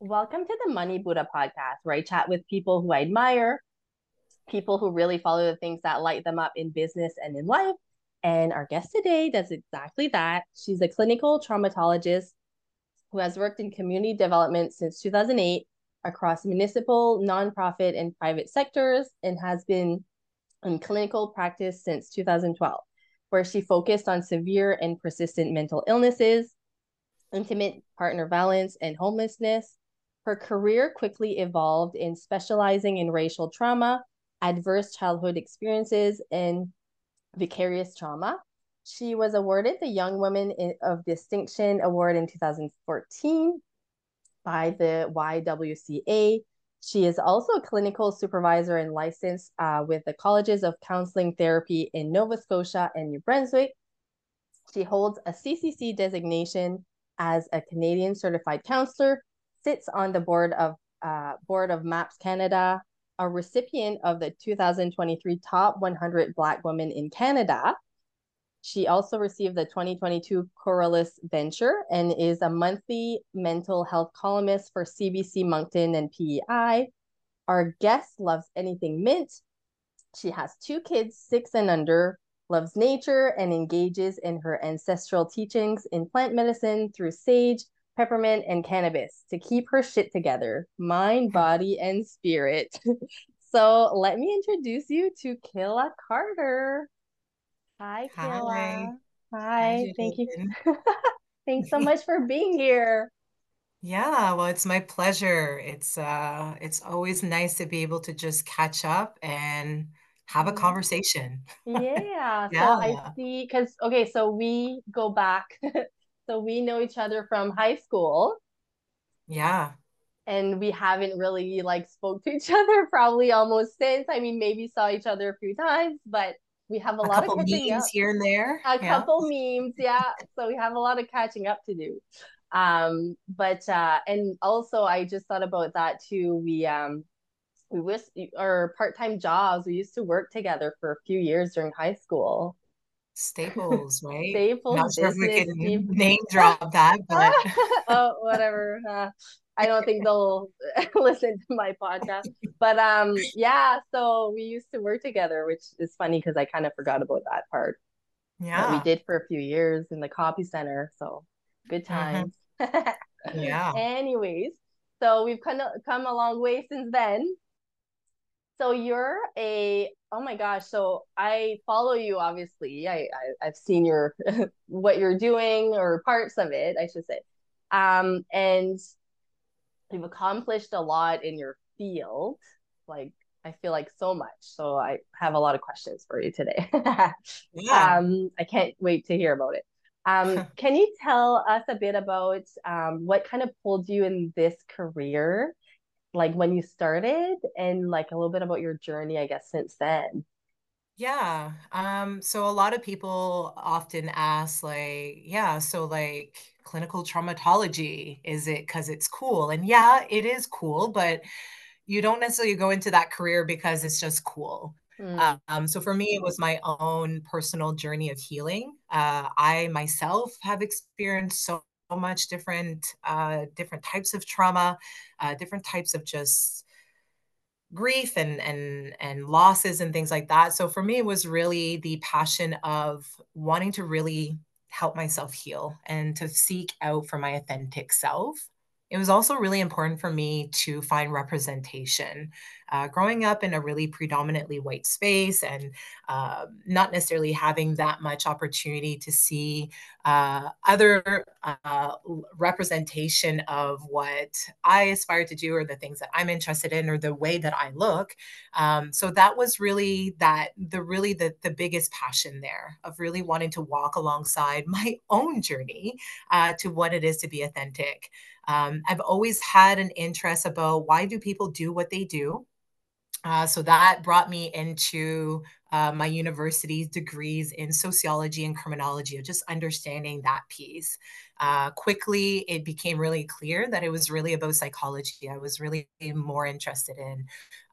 Welcome to the Money Buddha podcast, where I chat with people who I admire, people who really follow the things that light them up in business and in life. And our guest today does exactly that. She's a clinical traumatologist who has worked in community development since 2008 across municipal, nonprofit, and private sectors, and has been in clinical practice since 2012, where she focused on severe and persistent mental illnesses, intimate partner violence, and homelessness her career quickly evolved in specializing in racial trauma, adverse childhood experiences, and vicarious trauma. She was awarded the Young Woman of Distinction Award in 2014 by the YWCA. She is also a clinical supervisor and licensed uh, with the Colleges of Counseling Therapy in Nova Scotia and New Brunswick. She holds a CCC designation as a Canadian certified counselor sits on the board of uh, board of MAPS Canada, a recipient of the 2023 Top 100 Black Women in Canada. She also received the 2022 Coralus Venture and is a monthly mental health columnist for CBC Moncton and PEI. Our guest loves anything mint. She has two kids, six and under, loves nature, and engages in her ancestral teachings in plant medicine through sage, peppermint, and cannabis to keep her shit together, mind, body, and spirit. so let me introduce you to Kayla Carter. Hi, Kayla. Hi. Hi. Thank you. Thanks so much for being here. Yeah, well, it's my pleasure. It's uh it's always nice to be able to just catch up and have a conversation. Yeah. yeah. So I see because okay, so we go back so we know each other from high school. Yeah. And we haven't really like spoke to each other probably almost since. I mean, maybe saw each other a few times, but we have a, a lot of catching memes up. here and there. A yeah. couple memes, yeah. So we have a lot of catching up to do. Um, but uh, and also I just thought about that too. We um we wish our part-time jobs, we used to work together for a few years during high school. Staples, right? Staples. Not sure if we can name drop that, but oh, whatever. Uh, I don't think they'll listen to my podcast. But um, yeah. So we used to work together, which is funny because I kind of forgot about that part. Yeah, we did for a few years in the copy center. So good mm-hmm. times. Mm-hmm. yeah. Anyways, so we've kind of come a long way since then. So you're a oh my gosh. So I follow you obviously. I, I have seen your what you're doing or parts of it, I should say. Um and you've accomplished a lot in your field. Like I feel like so much. So I have a lot of questions for you today. yeah. Um I can't wait to hear about it. Um, can you tell us a bit about um, what kind of pulled you in this career like when you started and like a little bit about your journey, I guess, since then. Yeah. Um, so a lot of people often ask, like, yeah, so like clinical traumatology, is it because it's cool? And yeah, it is cool, but you don't necessarily go into that career because it's just cool. Mm. Um, so for me, it was my own personal journey of healing. Uh, I myself have experienced so much different uh, different types of trauma, uh, different types of just grief and and and losses and things like that. So for me, it was really the passion of wanting to really help myself heal and to seek out for my authentic self it was also really important for me to find representation. Uh, growing up in a really predominantly white space and uh, not necessarily having that much opportunity to see uh, other uh, representation of what I aspire to do or the things that I'm interested in or the way that I look. Um, so that was really that the really the the biggest passion there of really wanting to walk alongside my own journey uh, to what it is to be authentic. Um, I've always had an interest about why do people do what they do. Uh, so that brought me into uh, my university's degrees in sociology and criminology of just understanding that piece. Uh, quickly, it became really clear that it was really about psychology. I was really more interested in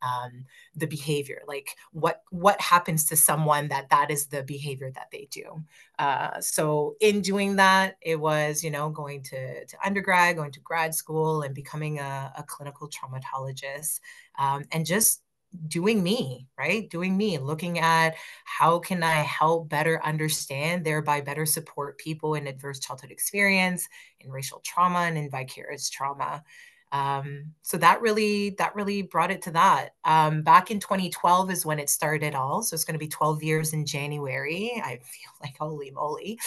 um, the behavior, like what what happens to someone that that is the behavior that they do. Uh, so in doing that, it was you know going to to undergrad, going to grad school, and becoming a, a clinical traumatologist, um, and just doing me, right? Doing me, looking at how can I help better understand, thereby better support people in adverse childhood experience, in racial trauma, and in vicarious trauma. Um, so that really that really brought it to that. Um, back in 2012 is when it started all. So it's going to be 12 years in January. I feel like holy moly.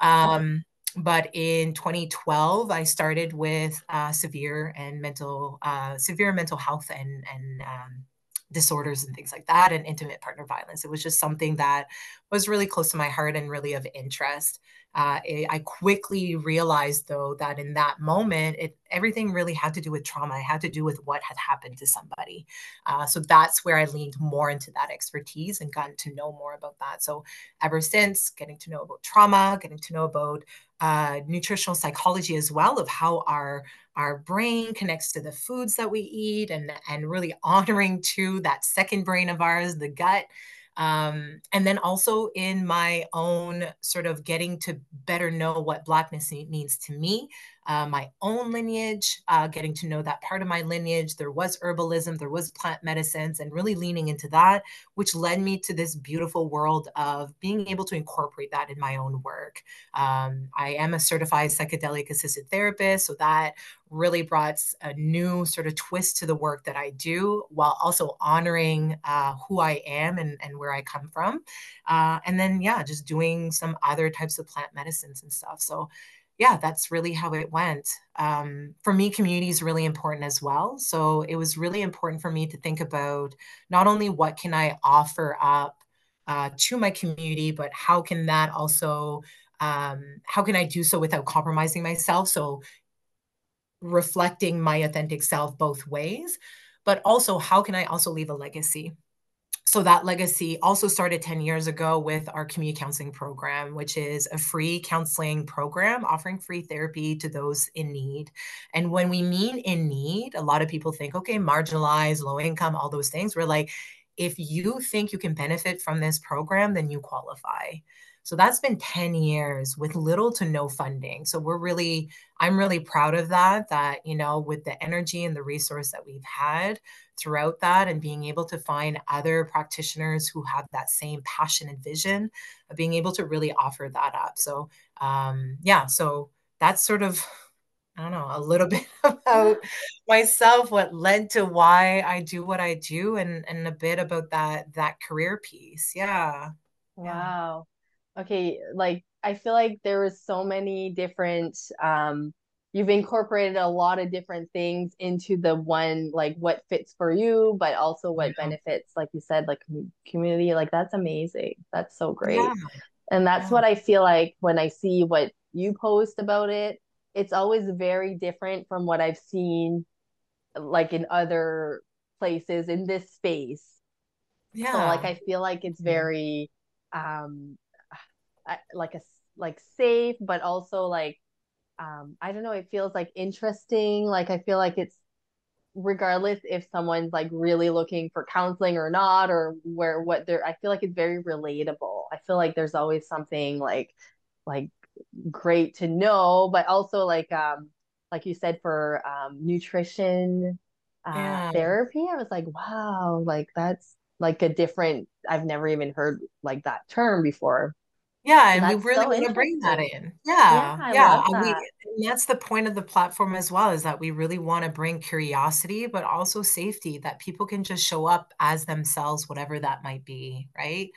Um, but in 2012, I started with uh, severe and mental uh, severe mental health and and um, disorders and things like that and intimate partner violence. It was just something that was really close to my heart and really of interest. Uh, it, I quickly realized, though, that in that moment, it, everything really had to do with trauma. It had to do with what had happened to somebody. Uh, so that's where I leaned more into that expertise and gotten to know more about that. So ever since, getting to know about trauma, getting to know about uh, nutritional psychology as well of how our our brain connects to the foods that we eat and and really honoring to that second brain of ours the gut. Um, and then also in my own sort of getting to better know what blackness means to me uh, my own lineage, uh, getting to know that part of my lineage. There was herbalism, there was plant medicines, and really leaning into that, which led me to this beautiful world of being able to incorporate that in my own work. Um, I am a certified psychedelic assisted therapist, so that really brought a new sort of twist to the work that I do while also honoring uh, who I am and, and where I come from. Uh, and then, yeah, just doing some other types of plant medicines and stuff. So yeah, that's really how it went. Um, for me, community is really important as well. So it was really important for me to think about not only what can I offer up uh, to my community, but how can that also, um, how can I do so without compromising myself? So reflecting my authentic self both ways, but also how can I also leave a legacy? So that legacy also started 10 years ago with our community counseling program which is a free counseling program offering free therapy to those in need. And when we mean in need a lot of people think okay marginalized low income all those things. We're like if you think you can benefit from this program then you qualify so that's been 10 years with little to no funding. So we're really, I'm really proud of that, that, you know, with the energy and the resource that we've had throughout that and being able to find other practitioners who have that same passion and vision of being able to really offer that up. So, um, yeah, so that's sort of, I don't know, a little bit about myself, what led to why I do what I do and, and a bit about that, that career piece. Yeah. Wow. Okay, like I feel like there was so many different um you've incorporated a lot of different things into the one like what fits for you but also what yeah. benefits like you said like community like that's amazing that's so great yeah. and that's yeah. what i feel like when i see what you post about it it's always very different from what i've seen like in other places in this space yeah so like i feel like it's very um like a like safe but also like um i don't know it feels like interesting. Like i feel like it's regardless if someone's like really looking for counseling or not or where what they're i feel like it's very relatable. I feel like there's always something like like great to know but also like um like you said for um nutrition uh yeah. therapy i was like wow like that's like a different i've never even heard like that term before yeah, and we really so want to bring that in. Yeah, yeah, yeah. And we, and that's the point of the platform as well, is that we really want to bring curiosity, but also safety, that people can just show up as themselves, whatever that might be, right?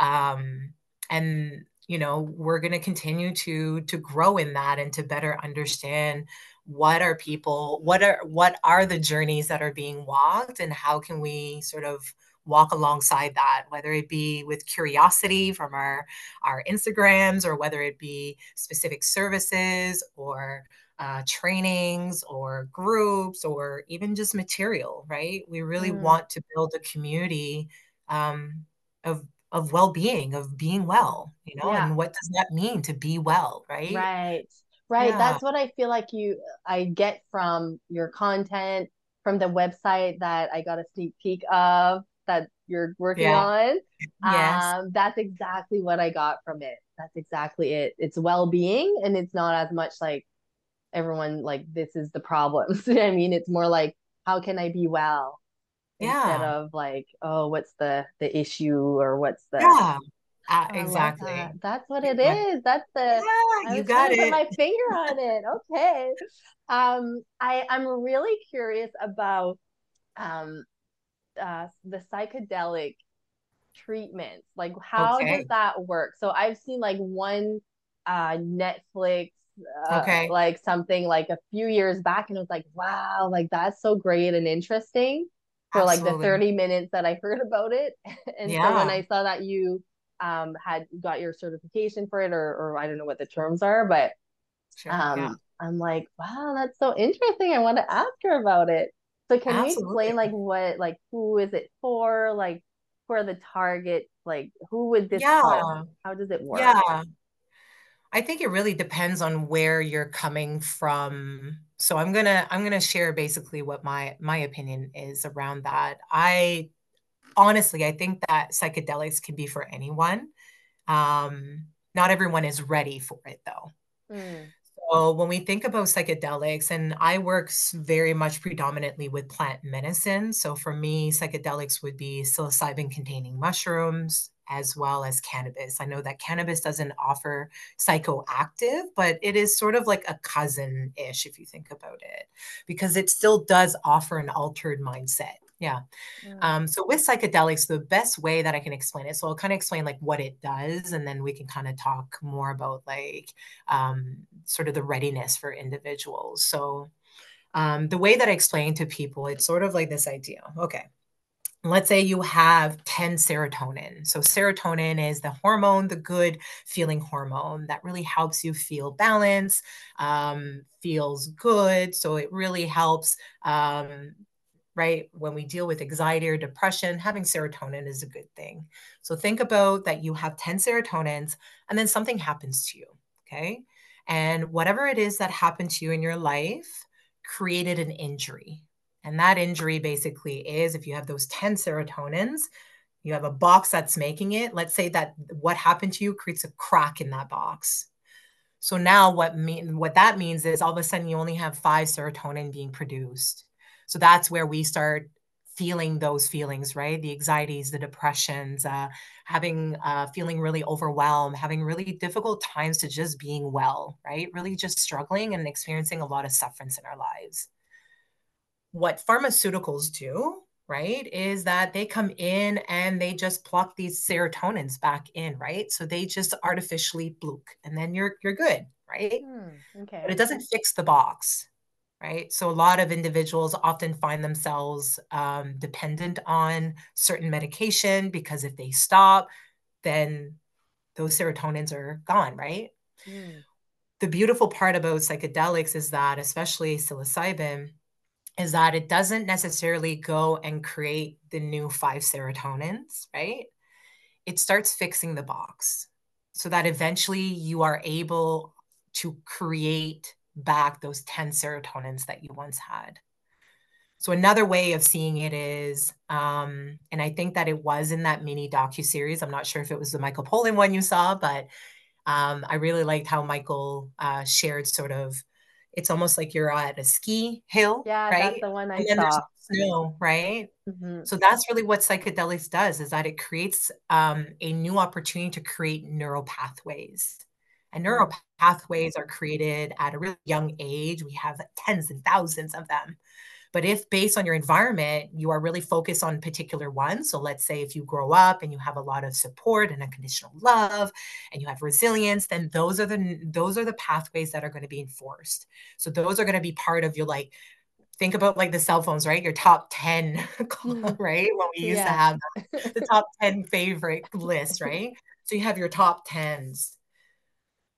Um, and you know, we're going to continue to to grow in that and to better understand what are people, what are what are the journeys that are being walked, and how can we sort of walk alongside that, whether it be with curiosity from our, our Instagrams or whether it be specific services or uh, trainings or groups or even just material, right? We really mm. want to build a community um, of of well-being, of being well, you know, Yeah. and what does that mean to be well, right? Right. Right. Yeah. That's what I feel like you I get from your content, from the website that I got a sneak peek of that you're working Yeah. on. Yes. Um, that's exactly what I got from it. That's exactly it. It's well-being and it's not as much like everyone like this is the problem. I mean, it's more like how can I be well Yeah. instead of like, oh, what's the the issue or what's the Yeah. Uh, I that. exactly. That's what it Exactly. is. That's the Yeah, you got put it. my finger on it. Okay. Um, I I'm really curious about um uh the psychedelic treatments. Like how does that work? So I've seen like one uh Netflix uh Okay. like something like a few years back and it was like, wow, like that's so great and interesting for like the 30 minutes that I heard about it. And so when I saw that you um had got your certification for it or or I don't know what the terms are, but Sure. Yeah. um I'm like, wow, that's so interesting. I want to ask her about it. So can you explain like what like who is it for? Like for the target? Like who would this help? Yeah. How does it work? Yeah. I think it really depends on where you're coming from. So I'm gonna I'm gonna share basically what my my opinion is around that. I honestly I think that psychedelics can be for anyone. Um, not everyone is ready for it though. Mm, So when we think about psychedelics, and I work very much predominantly with plant medicine. So for me, psychedelics would be psilocybin containing mushrooms as well as cannabis. I know that cannabis doesn't offer psychoactive, but it is sort of like a cousin-ish if you think about it, because it still does offer an altered mindset. Yeah. mm, Um, so with psychedelics, the best way that I can explain it, so I'll kind of explain like what it does, and then we can kind of talk more about like um, sort of the readiness for individuals. So um, the way that I explain to people, it's sort of like this idea. Okay, let's say you have 10 serotonin. So serotonin is the hormone, the good feeling hormone that really helps you feel balanced, um, feels good. So it really helps. Right? When we deal with anxiety or depression, having serotonin is a good thing. So think about that you have 10 serotonins and then something happens to you, okay? And whatever it is that happened to you in your life created an injury. And that injury basically is if you have those 10 serotonins, you have a box that's making it. Let's say that what happened to you creates a crack in that box. So now what mean what that means is all of a sudden you only have five serotonin being produced. So that's where we start feeling those feelings, right? The anxieties, the depressions, uh, having uh, feeling really overwhelmed, having really difficult times to just being well, right? Really just struggling and experiencing a lot of sufferance in our lives. What pharmaceuticals do, right, is that they come in and they just pluck these serotonins back in, right? So they just artificially bloop, and then you're you're good, right? mm, But it doesn't fix the box, right? So a lot of individuals often find themselves um, dependent on certain medication because if they stop, then those serotonins are gone, right? Mm, The beautiful part about psychedelics is that, especially psilocybin, is that it doesn't necessarily go and create the new five serotonins, right? It starts fixing the box so that eventually you are able to create back those 10 serotonins that you once had. So another way of seeing it is, um, and I think that it was in that mini docu series. I'm not sure if it was the Michael Pollan one you saw, but um, I really liked how Michael uh, shared sort of. It's almost like you're at a ski hill, Yeah, that's right? the one I And then there's saw. snow, right? hmm So that's really what psychedelics does is that it creates um, a new opportunity to create neural pathways. And neural pathways are created at a really young age. We have tens and thousands of them. But if based on your environment, you are really focused on particular ones, so let's say if you grow up and you have a lot of support and unconditional love and you have resilience, then those are the those are the pathways that are going to be enforced. So those are going to be part of your like think about like the cell phones, right? Your top 10, hmm. right? When we used to Yeah. have the top 10 favorite lists, right? So you have your top 10s.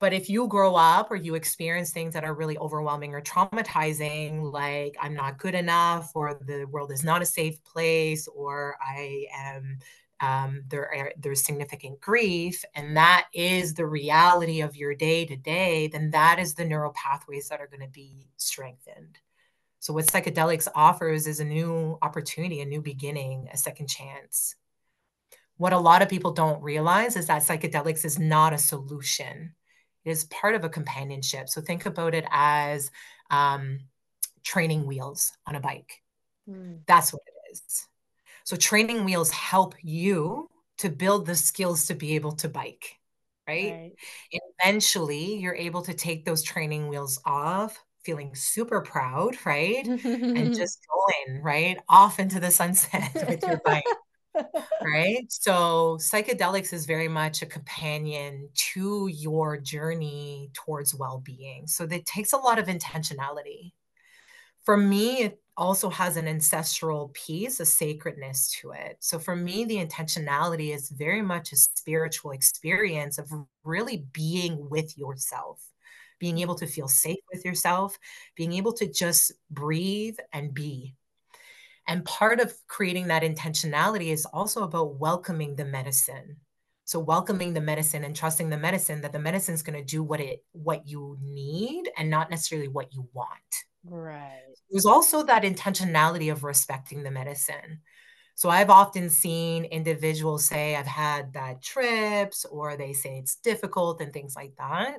But if you grow up or you experience things that are really overwhelming or traumatizing, like I'm not good enough, or the world is not a safe place, or I am um, there are, there's significant grief and that is the reality of your day to day then that is the neural pathways that are going to be strengthened. So what psychedelics offers is a new opportunity a new beginning a second chance. What a lot of people don't realize is that psychedelics is not a solution it is part of a companionship so think about it as um, training wheels on a bike mm. that's what it is so training wheels help you to build the skills to be able to bike, right? right? Eventually, you're able to take those training wheels off, feeling super proud, right? and just going, right? Off into the sunset with your bike. Right? So, psychedelics is very much a companion to your journey towards well being. So, it takes a lot of intentionality. For me, it also has an ancestral piece, a sacredness to it. So for me, the intentionality is very much a spiritual experience of really being with yourself, being able to feel safe with yourself, being able to just breathe and be. And part of creating that intentionality is also about welcoming the medicine. So welcoming the medicine and trusting the medicine that the medicine is going to do what it what you need and not necessarily what you want. Right. There's also that intentionality of respecting the medicine. So I've often seen individuals say, I've had bad trips, or they say it's difficult and things like that.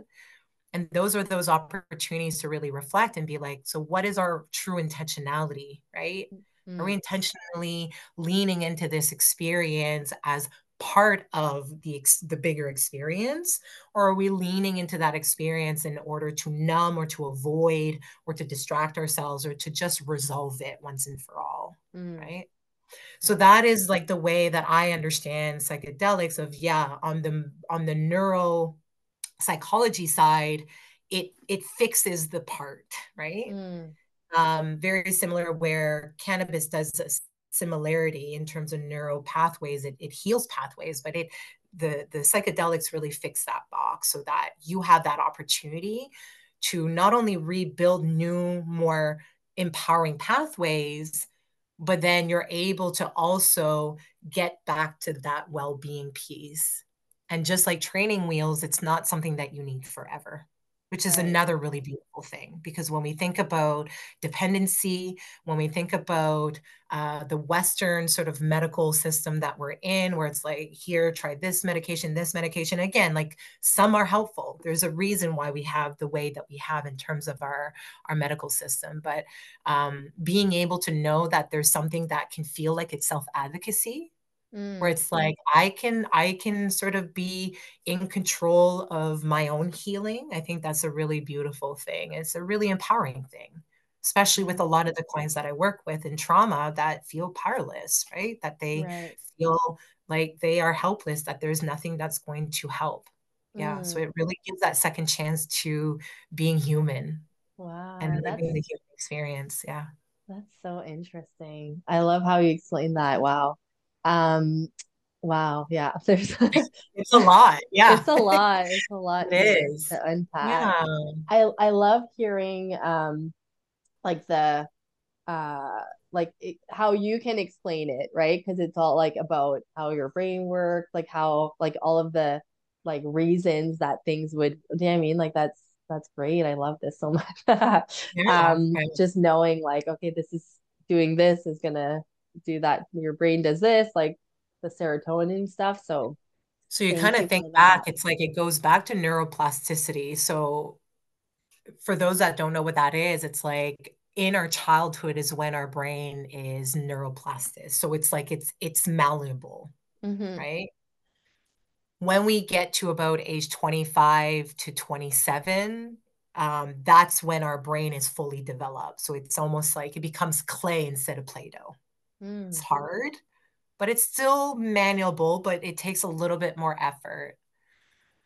And those are those opportunities to really reflect and be like, so what is our true intentionality, right? Mm. Mm-hmm. Are we mm. intentionally leaning into this experience as part of the the bigger experience or are we leaning into that experience in order to numb or to avoid or to distract ourselves or to just resolve it once and for all mm. right so that is like the way that i understand psychedelics of yeah on the on the neuro psychology side it it fixes the part right mm. Um very similar where cannabis does a similarity in terms of neural pathways. It, it heals pathways, but it the the psychedelics really fix that box so that you have that opportunity to not only rebuild new, more empowering pathways, but then you're able to also get back to that well-being piece. And just like training wheels, it's not something that you need forever which is another really beautiful thing because when we think about dependency when we think about uh, the western sort of medical system that we're in where it's like here try this medication this medication again like some are helpful. There's a reason why we have the way that we have in terms of our our medical system but um, being able to know that there's something that can feel like it's self advocacy mm. where it's like i can i can sort of be in control of my own healing. I think that's a really beautiful thing. It's a really empowering thing especially with a lot of the clients that i work with in trauma that feel powerless right? That they right. feel like they are helpless that there's nothing that's going to help. Yeah mm. so it really gives that second chance to being human wow and living the human experience yeah. That's so interesting. I love how you explain that. Wow um, wow, yeah, there's it's a lot. Yeah, it's a lot. It's a lot. it to, is to unpack. Yeah. I I love hearing um, like the uh like it, how you can explain it right because it's all like about how your brain works like how like all of the like reasons that things would do you know I mean like that's that's great I love this so much yeah, um okay. just knowing like okay this is doing this is gonna do that your brain does this like the serotonin stuff so so you kind of think back it's like it goes back to neuroplasticity. So for those that don't know what that is it's like in our childhood is when our brain is neuroplastic. So it's like it's it's malleable mm-hmm. right? When we get to about age 25 to 27 um, that's when our brain is fully developed. So it's almost like it becomes clay instead of play-doh Mm. It's hard, but it's still manuable, but it takes a little bit more effort.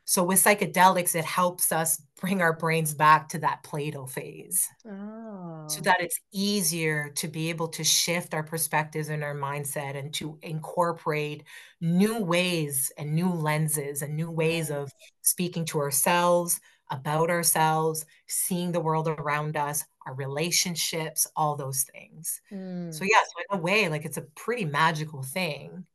So with psychedelics, it helps us bring our brains back to that Play-Doh phase. Oh. So that it's easier to be able to shift our perspectives and our mindset and to incorporate new ways and new lenses and new ways of speaking to ourselves, about ourselves, seeing the world around us, our relationships, all those things. Mm. So yeah, so in a way, like it's a pretty magical thing.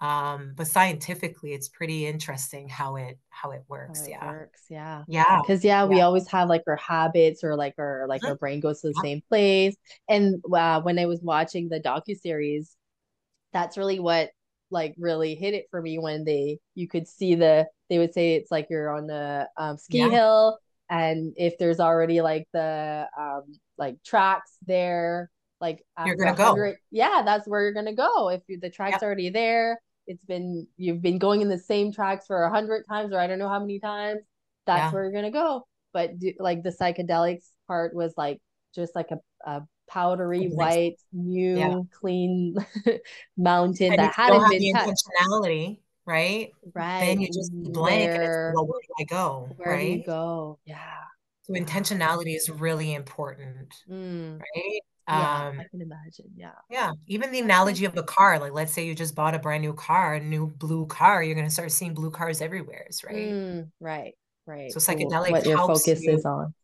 Um, but scientifically, it's pretty interesting how it how it How works. it Yeah. works, yeah. Yeah. Because yeah, we always have like our habits or like our like our brain goes to the Yep. same place. And uh, when I was watching the docu series, that's really what like really hit it for me when they you could see the they would say it's like you're on the um, ski Yeah. hill and if there's already like the um like tracks there like You're gonna go. yeah that's where you're gonna go if you, the Yep. track's already there it's been you've been going in the same tracks for a hundred times or I don't know how many times that's Yeah. where you're gonna go but do, like the psychedelics part was like just like a, a powdery white Yeah. new clean mountain And that hadn't been touched intentionality, right? Right. Then you just blank and it's, where well, where do I go, where do you go yeah So yeah intentionality is really important, mm, right? yeah Um, I can imagine yeah yeah, even the analogy of a car, like let's say you just bought a brand new car, a new blue car, you're gonna start seeing blue cars everywhere, right? mm, right right So psychedelic what your helps focus you is on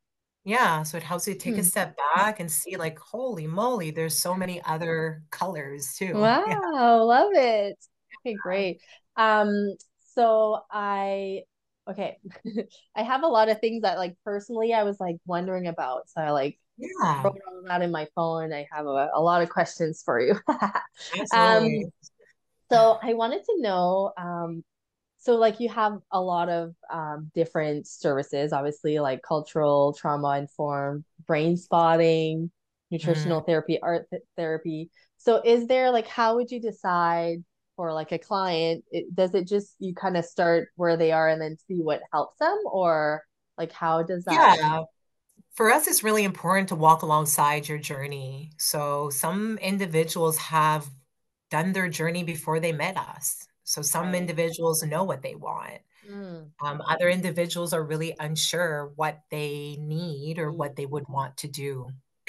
Yeah, so it helps you take a hmm. step back and see like, holy moly, there's so many other colors too. Yeah. Wow, love it. Okay, great. Um, so I okay, I have a lot of things that like personally I was like wondering about. So I like Yeah, wrote all that in my phone. I have a, a lot of questions for you. Um, so I wanted to know, um, so like you have a lot of um different services, obviously like cultural, trauma informed, brain spotting, nutritional Mm. therapy, art th therapy. So is there like how would you decide for like a client, it, does it just you kind of start where they are and then see what helps them or like how does that Yeah, for us, it's really important to walk alongside your journey. So some individuals have done their journey before they met us. So some right? individuals know what they want. Mm, Um, other individuals are really unsure what they need or mm, what they would want to do.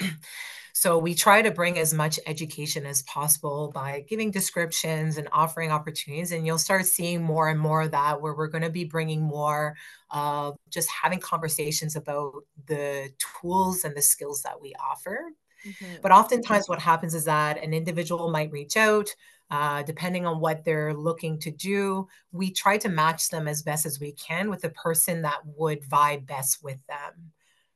So we try to bring as much education as possible by giving descriptions and offering opportunities. And you'll start seeing more and more of that where we're going to be bringing more of just having conversations about the tools and the skills that we offer. mhm, But oftentimes, what happens is that an individual might reach out. Uh, depending on what they're looking to do, we try to match them as best as we can with the person that would vibe best with them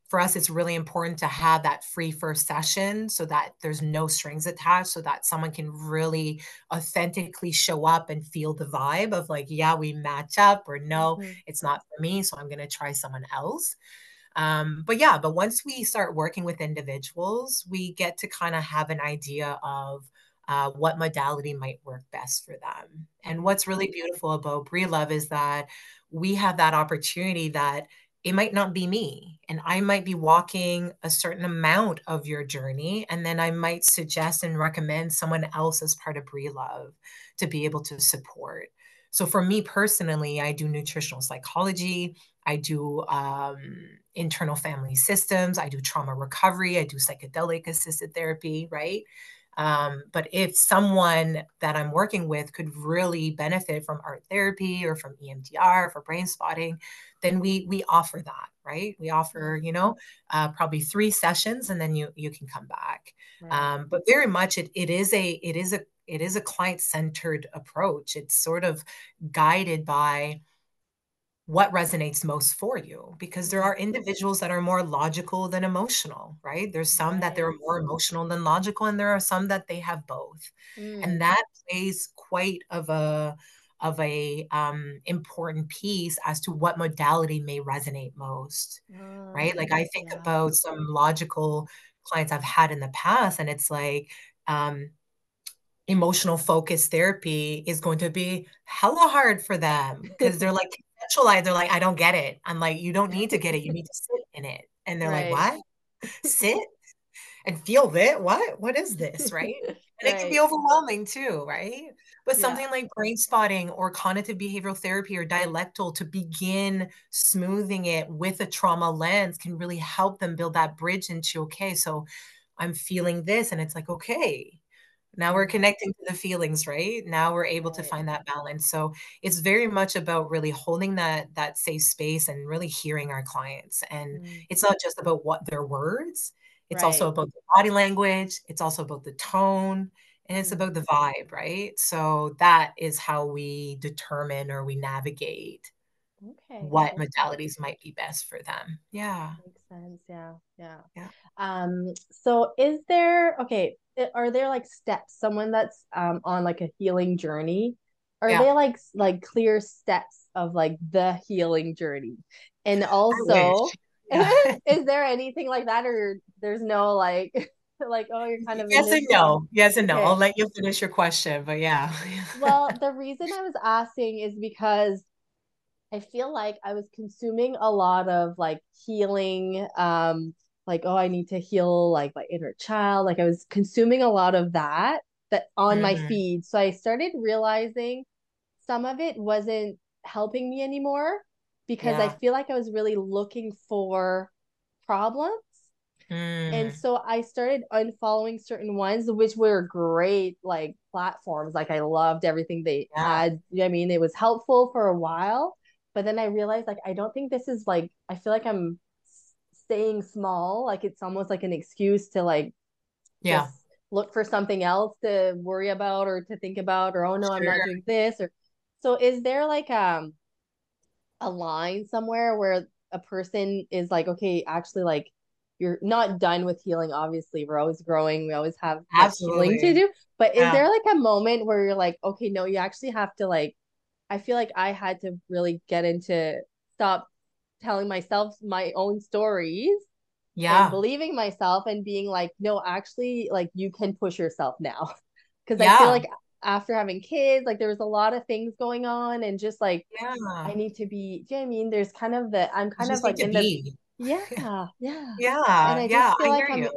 for us, it's really important to have that free first session so that there's no strings attached, so that someone can really authentically show up and feel the vibe of like, yeah, we match up, or no, mhm, it's not for me, so I'm going to try someone else. Um, but yeah, but once we start working with individuals, we get to kind of have an idea of uh, what modality might work best for them. And what's really beautiful about Bree Love is that we have that opportunity that it might not be me, and I might be walking a certain amount of your journey, and then I might suggest and recommend someone else as part of Bree Love to be able to support. So for me personally, I do nutritional psychology. I do um, internal family systems. I do trauma recovery. I do psychedelic assisted therapy, right? Um, but if someone that I'm working with could really benefit from art therapy or from EMDR for brain spotting, then we we offer that, right? We offer, you know, uh, probably three sessions, and then you you can come back. right. Um, but very much, it it is a it is a it is a client centered approach. It's sort of guided by what resonates most for you because there Mm, are individuals that are more logical than emotional, right? There's some that they're more emotional than logical, and there are some that they have both. And Mm, that plays quite of a of a um, important piece as to what modality may resonate most, uh, right? Like I think yeah. about some logical clients I've had in the past, and it's like um, emotional focus therapy is going to be hella hard for them because they're like conceptualized. They're like, I don't get it. I'm like, you don't need to get it. You need to sit in it. And they're like, what? Sit and feel it? What? What is this? Right. And it can be overwhelming too, right? But Yeah. something like brain spotting or cognitive behavioral therapy or dialectical to begin smoothing it with a trauma lens can really help them build that bridge into, okay, so I'm feeling this. And it's like, okay, now we're Mm, connecting to the feelings, right? Now we're able to find that balance. So it's very much about really holding that that safe space and really hearing our clients. And Mm, it's not just about what their words, it's also about the body language, it's also about the tone, and it's about the vibe, right? So that is how we determine or we navigate Okay. what modalities might be best for them. Yeah. Makes sense. Yeah. Yeah. Yeah. Um, so is there, okay, are there like steps, someone that's um on like a healing journey? Are Yeah. they like like clear steps of like the healing journey? And also, Yeah. is there anything like that or there's no like like oh you're kind of Yes and no. Yes and no. I'll let you finish your question, but yeah. Well, the reason I was asking is because I feel like I was consuming a lot of like healing, um, like, oh, I need to heal like my inner child. Like I was consuming a lot of that that on my Mhm. feed. So I started realizing some of it wasn't helping me anymore because I feel like I was really looking for problems. And Mm. so I started unfollowing certain ones, which were great, like platforms. Like I loved everything they Yeah. had. I mean, it was helpful for a while, but then I realized, like, I don't think this is like, I feel like I'm staying small. Like it's almost like an excuse to like Yeah. look for something else to worry about or to think about, or oh no, I'm not doing this. Or so is there like um a line somewhere where a person is like, okay, actually, like you're not done with healing. Obviously, we're always growing. We always have healing to do. But is Yeah. there like a moment where you're like, okay, no, you actually have to like, I feel like I had to really get into stop telling myself my own stories and Yeah. believing myself and being like, no, actually, like you can push yourself now. Because I feel like after having kids, like there was a lot of things going on and just like, yeah. I need to be, do you know what I mean? There's kind of the, I'm kind of like in be. yeah, yeah. And I Yeah. just feel I like I'm.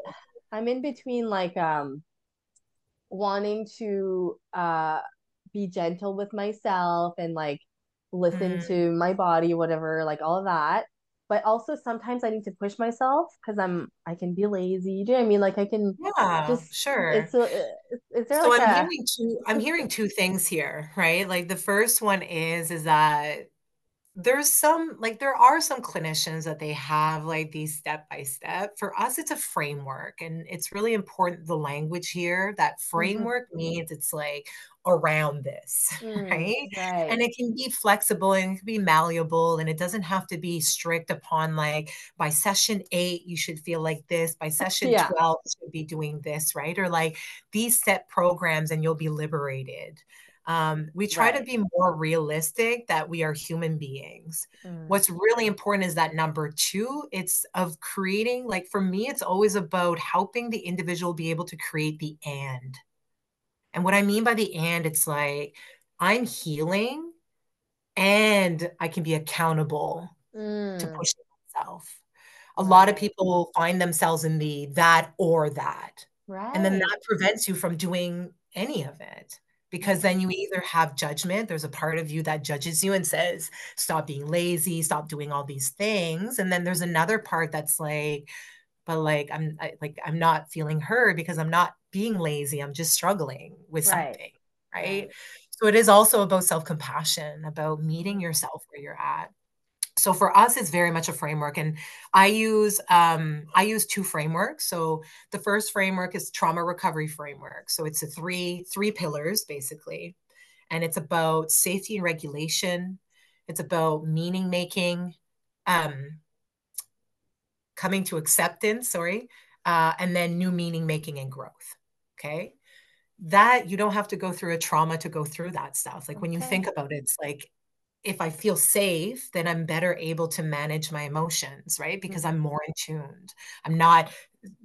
I'm in between like, um, wanting to, uh, be gentle with myself and like listen Mm. to my body, whatever, like all of that. But also sometimes I need to push myself because I'm, I can be lazy. Do you know what I mean? Like I can Yeah. just, Sure. it's, is, is there So like I'm a, hearing two I'm hearing two things here, right? Like the first one is is that there's some like there are some clinicians that they have like these step by step. For us, it's a framework, and it's really important the language here. That Mhm. framework means it's like around this, Mm, right? And it can be flexible and it can be malleable, and it doesn't have to be strict upon like by session eight, you should feel like this, by session Yeah. 12, you should be doing this, right? Or like these set programs and you'll be liberated. Um, we try to be more realistic that we are human beings. Mm, What's really important is that number two, it's of creating, like for me, it's always about helping the individual be able to create the and. And what I mean by the and, it's like I'm healing and I can be accountable to push myself. A lot of right. people find themselves in the that or that. Right. And then that prevents you from doing any of it because then you either have judgment, there's a part of you that judges you and says, "Stop being lazy, stop doing all these things." And then there's another part that's like, "But, like, I'm I like, I'm not feeling heard because I'm not being lazy, I'm just struggling with Right. something." Right? Right. So it is also about self-compassion, about meeting yourself where you're at. So for us, it's very much a framework, and I use um, I use two frameworks. So the first framework is trauma recovery framework. So it's a three three pillars basically, and it's about safety and regulation. It's about meaning making, um, coming to acceptance. Sorry, uh, and then new meaning making and growth. Okay, that you don't have to go through a trauma to go through that stuff. Like when you think about it, it's like if I feel safe, then I'm better able to manage my emotions, right? Because I'm mm-hmm. more in tuned. I'm not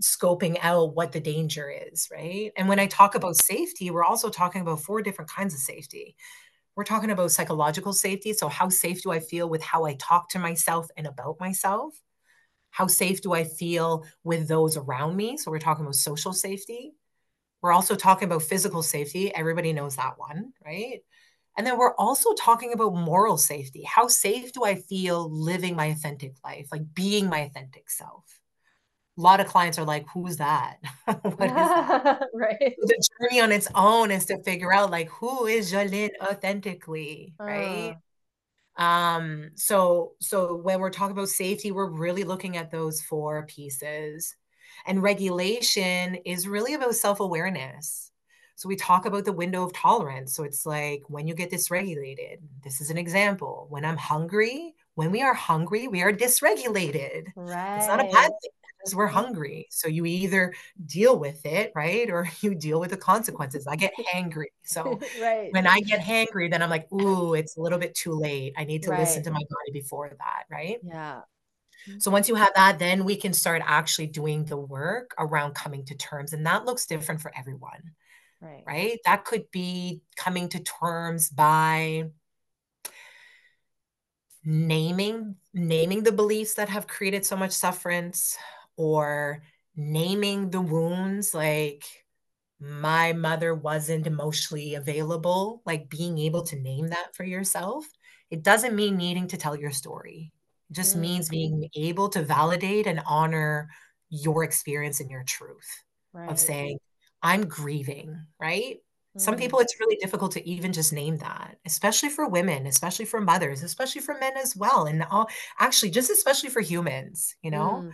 scoping out what the danger is, right? And when I talk about safety, we're also talking about four different kinds of safety. We're talking about psychological safety. So, how safe do I feel with how I talk to myself and about myself? How safe do I feel with those around me? So, we're talking about social safety. We're also talking about physical safety. Everybody knows that one, right? And then we're also talking about moral safety. How safe do I feel living my authentic life, like being my authentic self? A lot of clients are like, who's that? what is that? right. The journey on its own is to figure out like who is Jolene authentically, right? Uh, Um, so so when we're talking about safety, we're really looking at those four pieces. And regulation is really about self-awareness. So we talk about the window of tolerance. So it's like when you get dysregulated, this is an example. When I'm hungry, when we are hungry, we are dysregulated. Right. It's not a bad thing because we're hungry. So you either deal with it, right? Or you deal with the consequences. I get hangry. So right. when I get hangry, then I'm like, ooh, it's a little bit too late. I need to Right. listen to my body before that, right? Yeah. Mm-hmm. So once you have that, then we can start actually doing the work around coming to terms. And that looks different for everyone, Right. right? That could be coming to terms by naming naming the beliefs that have created so much sufferance or naming the wounds like my mother wasn't emotionally available like being able to name that for yourself it doesn't mean needing to tell your story it just Mm. means being able to validate and honor your experience and your truth Right. of saying i'm grieving right? Some Mm. people it's really difficult to even just name that especially for women especially for mothers especially for men as well and all actually just especially for humans you know? Mm.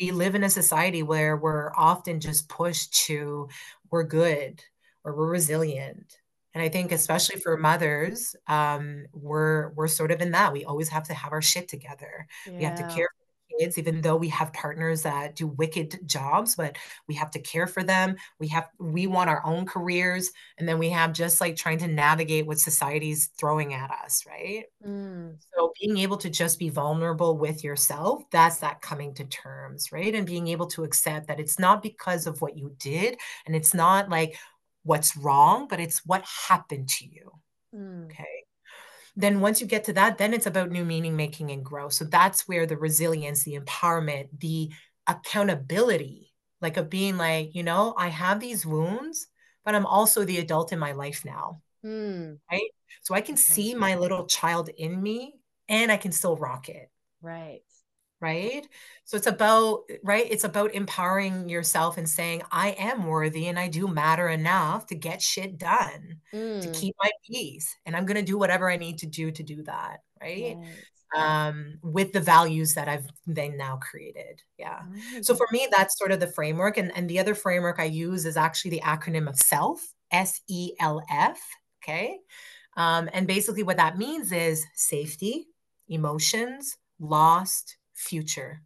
we live in a society where we're often just pushed to we're good or we're resilient and i think especially for mothers um, we're we're sort of in that. We always have to have our shit together. We have to care kids even though we have partners that do wicked jobs but we have to care for them we have we want our own careers and then we have just like trying to navigate what society's throwing at us right Mm. so being able to just be vulnerable with yourself, that's that coming to terms, right? And being able to accept that it's not because of what you did and it's not like what's wrong, but it's what happened to you. Mm. Okay. Then once you get to that, then it's about new meaning making and growth. So that's where the resilience, the empowerment, the accountability, like of being like, you know, I have these wounds, but I'm also the adult in my life now Mm. right? So I can Okay. see my little child in me and I can still rock it, Right. Right? So it's about, right? It's about empowering yourself and saying, I am worthy and I do matter enough to get shit done, to Mm. keep my peace. And I'm going to do whatever I need to do to do that, right? Right. Um, with the values that I've then now created. Yeah. My So for me, that's sort of the framework. And, and the other framework I use is actually the acronym of SELF, S E L F. Okay. Um, and basically, what that means is safety, emotions, lost, future.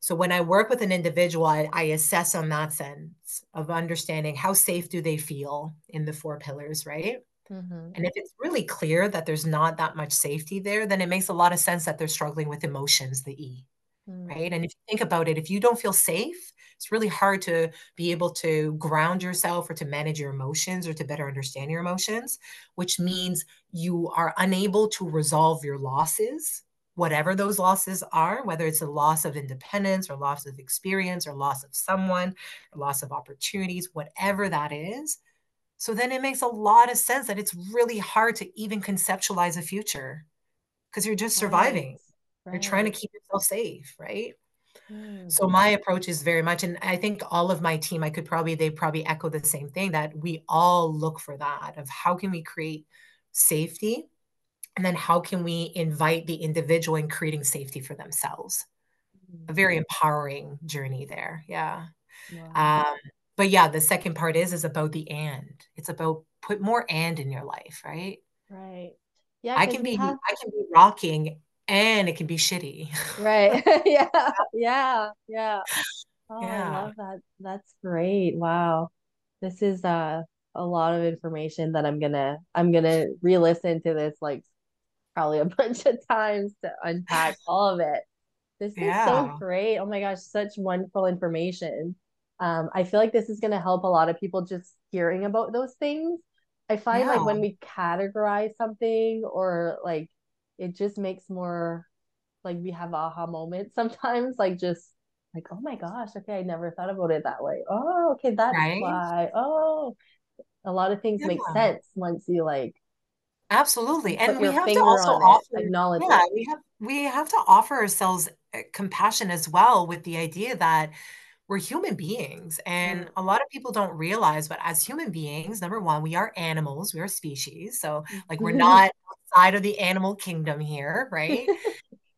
So when I work with an individual, I, I assess on that sense of understanding how safe do they feel in the four pillars, right? Mhm. And if it's really clear that there's not that much safety there, then it makes a lot of sense that they're struggling with emotions, the E Mm. right? And if you think about it, if you don't feel safe, it's really hard to be able to ground yourself or to manage your emotions or to better understand your emotions, which means you are unable to resolve your losses, whatever those losses are, whether it's a loss of independence or loss of experience or loss of someone, or loss of opportunities, whatever that is. So then it makes a lot of sense that it's really hard to even conceptualize a future because you're just Right. surviving. You're trying to keep yourself safe, right? Mm. So my approach is very much, and I think all of my team, I could probably, they probably echo the same thing that we all look for that of how can we create safety? And then how can we invite the individual in creating safety for themselves? A very empowering journey there. Yeah. Wow. Um, but yeah, the second part is is about the and. It's about put more and in your life, right? Right. Yeah, I can be have I can be rocking and it can be shitty. Right. Yeah. Yeah. Yeah. Oh, I love that. That's great. Wow. This is uh a lot of information that I'm gonna I'm gonna re-listen to this like probably a bunch of times to unpack all of it. This is so great. Oh my gosh, such wonderful information. Um, I feel like this is gonna help a lot of people just hearing about those things. I find like when we categorize something or like it just makes more like we have aha moments sometimes, like just like, oh my gosh, okay, I never thought about it that way. Oh, okay, that's Right? why. Oh, a lot of things make sense once you like Absolutely. And we have to also offer acknowledge yeah, it. we have we have to offer ourselves uh, compassion as well with the idea that we're human beings. And Mm. a lot of people don't realize, but as human beings, number one, we are animals, we are species. So like we're not outside of the animal kingdom here, right?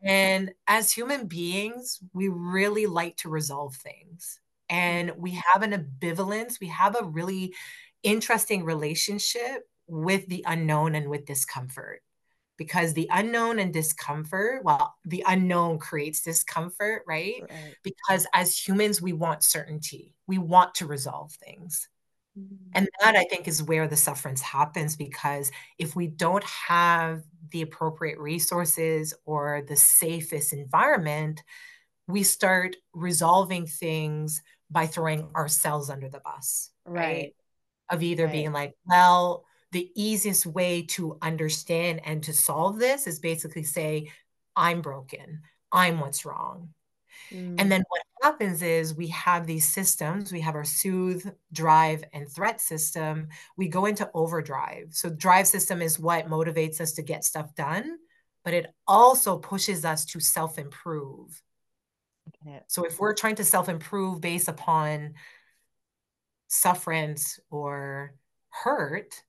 And as human beings, we really like to resolve things. And we have an ambivalence, we have a really interesting relationship with the unknown and with discomfort because the unknown and discomfort, well, the unknown creates discomfort, right? right. Because as humans, we want certainty, we want to resolve things. Mm-hmm. And that I think is where the sufferance happens because if we don't have the appropriate resources or the safest environment, we start resolving things by throwing ourselves under the bus, right? right? Of either right. being like, well, the easiest way to understand and to solve this is basically say, I'm broken. I'm what's wrong. Mm. And then what happens is we have these systems, we have our soothe, drive, and threat system. We go into overdrive. So, drive system is what motivates us to get stuff done, but it also pushes us to self improve. Okay. So, if we're trying to self improve based upon sufferance or hurt,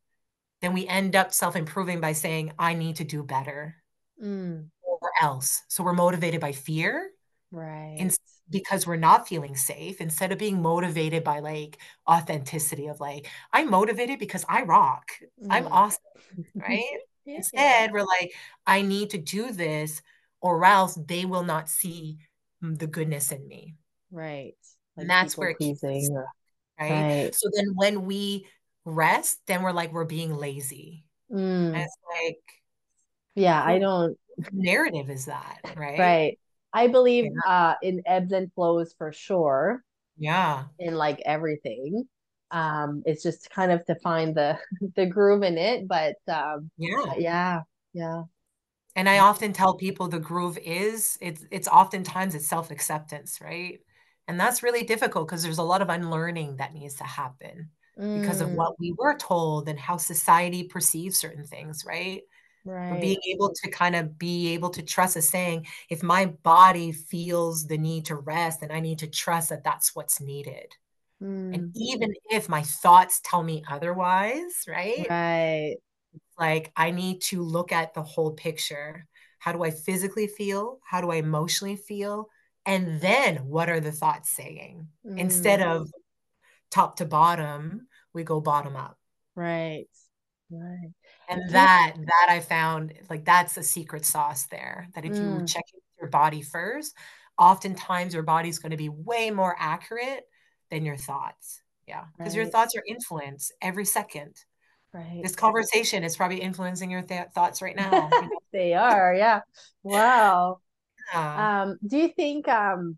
then we end up self improving by saying, I need to do better mm. or else. So we're motivated by fear. Right. In, because we're not feeling safe instead of being motivated by like authenticity of like, I'm motivated because I rock. Mm. I'm awesome. Right. yeah. Instead, we're like, I need to do this or else they will not see the goodness in me. Right. Like and that's where it keeps right? right? So then when we rest, then we're like we're being lazy. Mm. it's like, yeah, I don't. Narrative is that right? Right. I believe yeah. uh, in ebbs and flows for sure. Yeah. In like everything. Um, it's just kind of to find the the groove in it, but um, yeah, yeah, yeah. And I often tell people the groove is it's it's oftentimes it's self acceptance, right? And that's really difficult because there's a lot of unlearning that needs to happen because of mm. what we were told and how society perceives certain things, right? Right. But being able to kind of be able to trust is saying, if my body feels the need to rest, then I need to trust that that's what's needed. Mm. And even if my thoughts tell me otherwise, right? Right. Like I need to look at the whole picture. How do I physically feel? How do I emotionally feel? And then what are the thoughts saying? Mm. Instead of top to bottom, we go bottom up. Right. Right. And that that I found like that's a secret sauce there. That if mm. you check your body first, oftentimes your body's going to be way more accurate than your thoughts. Yeah. Because right. your thoughts are influenced every second. Right. This conversation is probably influencing your th- thoughts right now. You know? they are, yeah. Wow. Yeah. Um, do you think um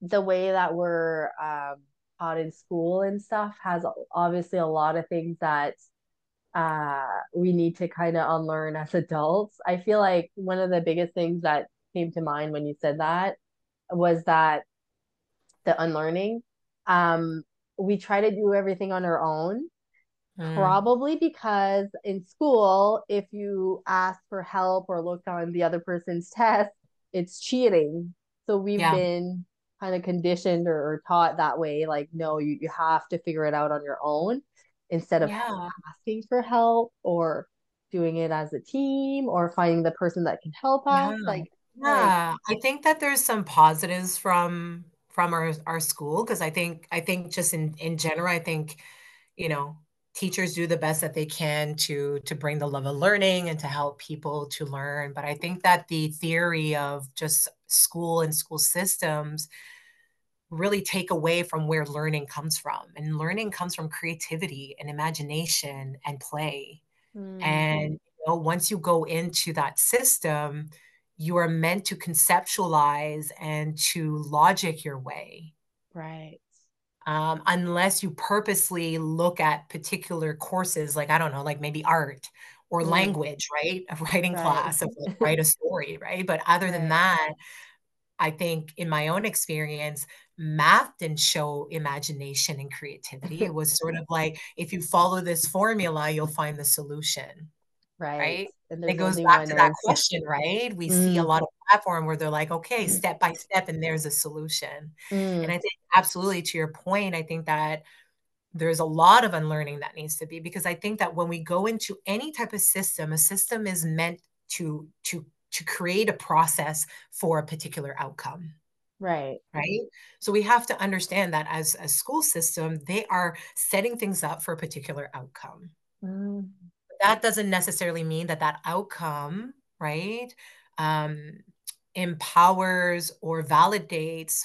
the way that we're um taught in school and stuff has obviously a lot of things that uh we need to kind of unlearn as adults. I feel like one of the biggest things that came to mind when you said that was that the unlearning um we try to do everything on our own mm. probably because in school if you ask for help or look on the other person's test it's cheating so we've yeah. been kind of conditioned or, or, taught that way like no you, you have to figure it out on your own instead of yeah. asking for help or doing it as a team or finding the person that can help us yeah. like yeah like, i think that there's some positives from from our our school because i think i think just in in general i think you know teachers do the best that they can to to bring the love of learning and to help people to learn but i think that the theory of just school and school systems really take away from where learning comes from. And learning comes from creativity and imagination and play. Mm. and you know, once you go into that system you are meant to conceptualize and to logic your way. Right. Um, unless you purposely look at particular courses like i don't know like maybe art or mm. language right a writing right. class of like, write a story right but other right. than that i think in my own experience math didn't show imagination and creativity it was sort of like if you follow this formula you'll find the solution right, right? it goes back to that question right we mm. see a mm. lot of platform where they're like okay mm. step by step and there's a solution mm. and i think absolutely to your point i think that there's a lot of unlearning that needs to be because i think that when we go into any type of system a system is meant to to to create a process for a particular outcome Right. Right. So we have to understand that as a school system, they are setting things up for a particular outcome. Mm. That doesn't necessarily mean that that outcome, right, um, empowers or validates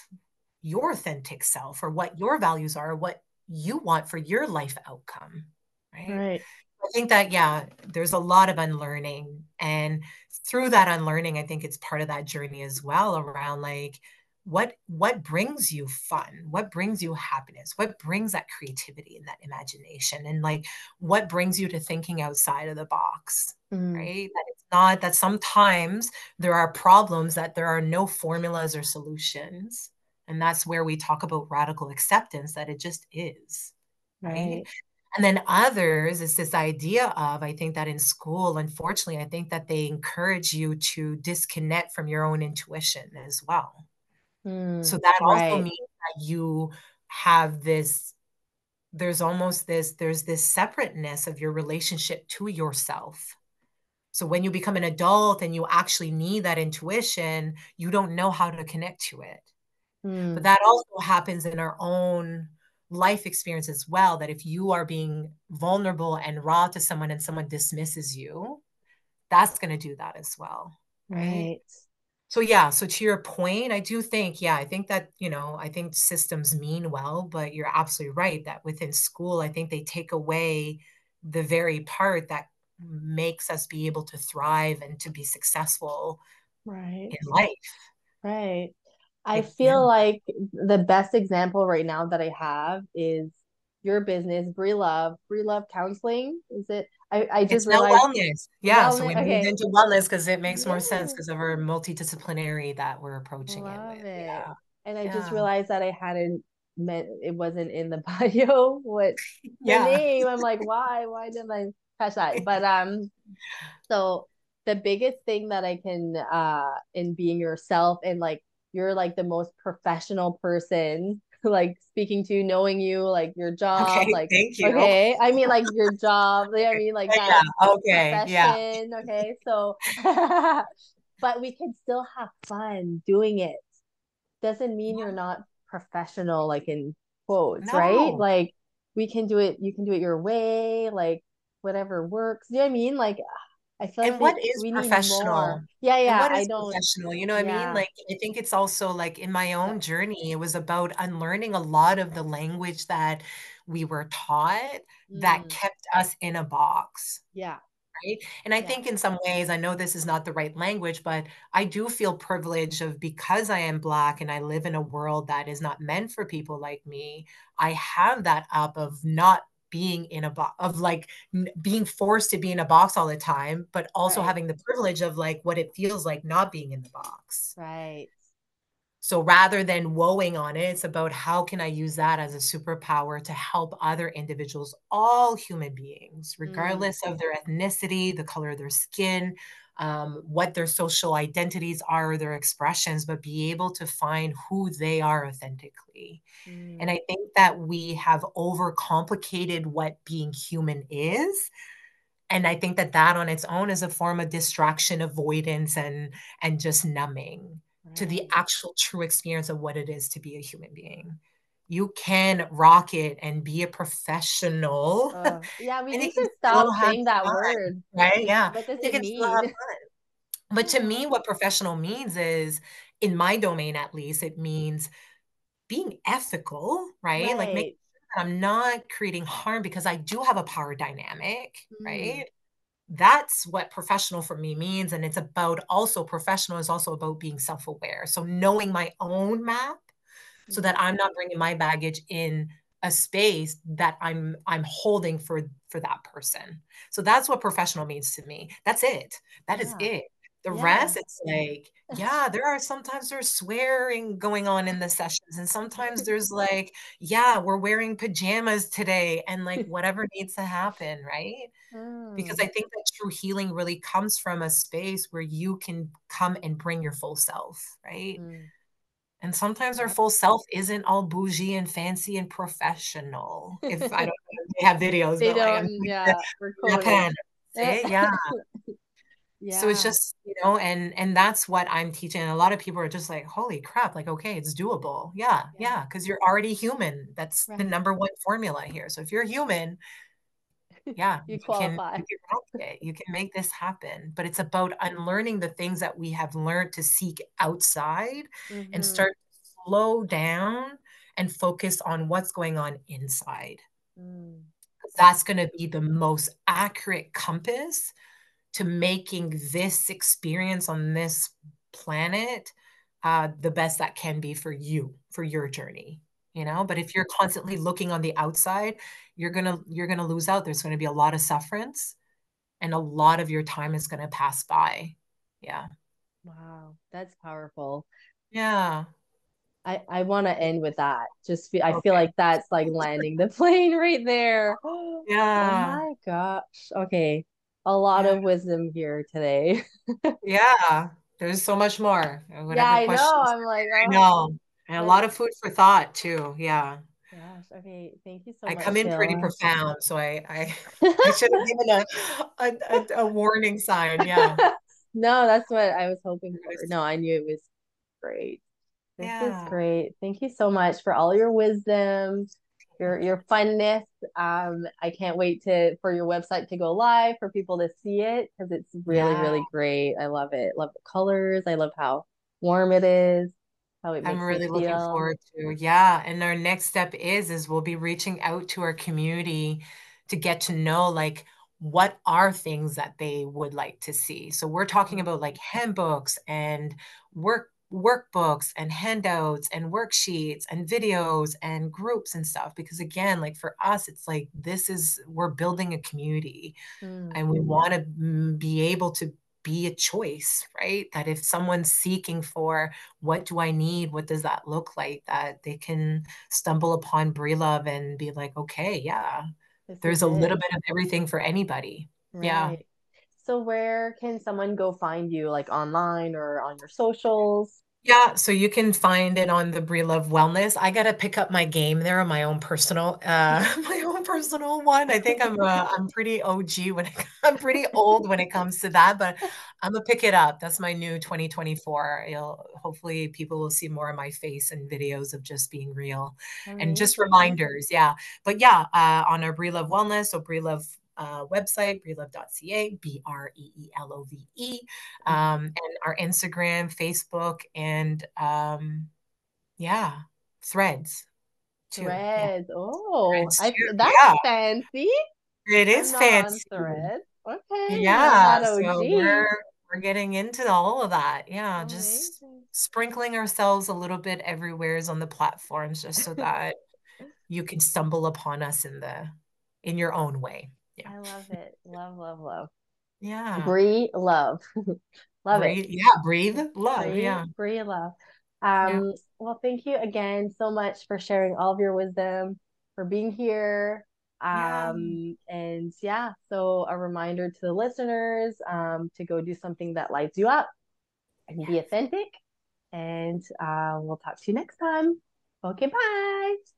your authentic self or what your values are, what you want for your life outcome. Right. Right. I think that, yeah, there's a lot of unlearning. And through that unlearning, I think it's part of that journey as well around like, what what brings you fun what brings you happiness what brings that creativity and that imagination and like what brings you to thinking outside of the box mm. right that it's not that sometimes there are problems that there are no formulas or solutions and that's where we talk about radical acceptance that it just is right, right? and then others it's this idea of i think that in school unfortunately i think that they encourage you to disconnect from your own intuition as well mm, so that right. also means that you have this there's almost this there's this separateness of your relationship to yourself so when you become an adult and you actually need that intuition you don't know how to connect to it mm. but that also happens in our own life experience as well that if you are being vulnerable and raw to someone and someone dismisses you that's going to do that as well right? right so yeah so to your point i do think yeah i think that you know i think systems mean well but you're absolutely right that within school i think they take away the very part that makes us be able to thrive and to be successful right in life right I feel yeah. like the best example right now that I have is your business, Bree Love, Bree Love Counseling. Is it? I, I just it's realized wellness. Yeah, wellness. so we okay. moved into wellness because it makes yeah. more sense because of our multidisciplinary that we're approaching Love it with. It. Yeah. And I yeah. just realized that I hadn't meant it wasn't in the bio what the name. I'm like, why? Why didn't I catch that? But um, so the biggest thing that I can uh in being yourself and like you're like the most professional person like speaking to knowing you like your job okay, like thank you okay i mean like your job i mean like that yeah, okay yeah okay so but we can still have fun doing it doesn't mean yeah. you're not professional like in quotes no. right like we can do it you can do it your way like whatever works you know what i mean like I feel and like what is professional? Yeah, yeah. what is professional? You know what yeah. I mean? Like I think it's also like in my own journey, it was about unlearning a lot of the language that we were taught mm. that kept us in a box. Yeah. Right. And I yeah. think in some ways, I know this is not the right language, but I do feel privileged of because I am Black and I live in a world that is not meant for people like me. I have that up of not being in a box of like being forced to be in a box all the time but also right. having the privilege of like what it feels like not being in the box right so rather than woeing on it it's about how can i use that as a superpower to help other individuals all human beings mm. regardless mm. of their ethnicity the color of their skin um, what their social identities are, their expressions, but be able to find who they are authentically. Mm. And I think that we have overcomplicated what being human is. And I think that that on its own is a form of distraction, avoidance, and and just numbing right. to the actual true experience of what it is to be a human being you can rock it and be a professional. Uh, yeah, we need to stop saying that fun, word. Right? Yeah. What does it mean? But to me, what professional means is, in my domain at least, it means being ethical, right? right. Like make sure I'm not creating harm because I do have a power dynamic, mm. right? That's what professional for me means. And it's about also professional is also about being self aware. So knowing my own map so that I'm not bringing my baggage in a space that I'm I'm holding for for that person. So that's what professional means to me. That's it. That yeah. is it. The yeah. rest, it's like, yeah, there are sometimes there's swearing going on in the sessions, and sometimes there's like, yeah, we're wearing pajamas today, and like whatever needs to happen, right? Mm. Because I think that true healing really comes from a space where you can come and bring your full self, right? Mm. And sometimes our full self isn't all bougie and fancy and professional. If I don't know, they have videos. They don't, like, yeah. Japan, yeah. yeah. So it's just, you know, and and that's what I'm teaching. And a lot of people are just like, holy crap, like, okay, it's doable. Yeah, Yeah. yeah, because you're already human. That's the number one formula here. So if you're human, yeah, You you can qualify. you can rock it. You can make this happen. But it's about unlearning the things that we have learned to seek outside and Mm-hmm. start to slow down and focus on what's going on inside. Mm. that's gonna be the most accurate compass to making this experience on this planet uh, the best that can be for you, for your journey, you know? But if you're constantly looking on the outside, you're gonna you're gonna lose out. There's gonna be a lot of sufferance and a lot of your time is gonna pass by. Yeah. Wow, that's powerful. Yeah. I I want to end with that. Just I feel like that's like landing the plane right there. Yeah. Oh my gosh. Okay. A lot Yeah. of wisdom here today. Yeah. There's so much more. Yeah, I know. I'm like, I oh, know. And a lot of food for thought too. Yeah. gosh. Okay. Thank you so I much, come in pretty profound, so I I I should have given a a, a, warning sign. Yeah. No, that's what I was hoping for. No, I knew it was great. This is great. Thank you so much for all your wisdom, your your funness. Um, I can't wait to for your website to go live for people to see it because it's really, Yeah. really great. I love it. Love the colors. I love how warm it is, how it I'm really looking feel. forward to. Yeah, and our next step is is we'll be reaching out to our community to get to know like what are things that they would like to see. So we're talking about like handbooks and work workbooks and handouts and worksheets and videos and groups and stuff because again like for us it's like this is we're building a community Mm, and we want to be able to be a choice, right? That if someone's seeking for what do I need, what does that look like, that they can stumble upon Bree Love and be like, okay, yeah, this there's a little bit of everything for anybody. Yeah. So where can someone go find you, like online or on your socials? Yeah, so you can find it on the Bree Love Wellness. I gotta pick up my game there on my own personal, uh, my own personal one. I think I'm, uh, I'm pretty OG when it, I'm pretty old when it comes to that, but I'm gonna pick it up. That's my new 2024. You'll hopefully people will see more of my face and videos of just being real and just reminders. Yeah, but yeah, uh, on our Breelove Wellness, so Breelove uh, website, breelove.ca, B R E E L O V E Mhm. um, and our Instagram, Facebook, and um, yeah, Threads too. Yeah, Threads. Oh, Threads I that's Yeah, fancy. It is is fancy. Threads. Okay, Yeah, so we're we're getting into all of that. Yeah, just sprinkling ourselves a little bit everywheres on the platforms just so that you can stumble upon us in the in your own way. Yeah. I love it. Love, love, love. Yeah. Bree, love. Love it. Yeah, breathe. Love. Bree, Yeah. Bree, love. Yeah. Um, well, thank you again so much for sharing all of your wisdom, for being here. Yeah. Um, and yeah, so a reminder to the listeners um, to go do something that lights you up and be authentic. And uh, we'll talk to you next time. Okay, bye.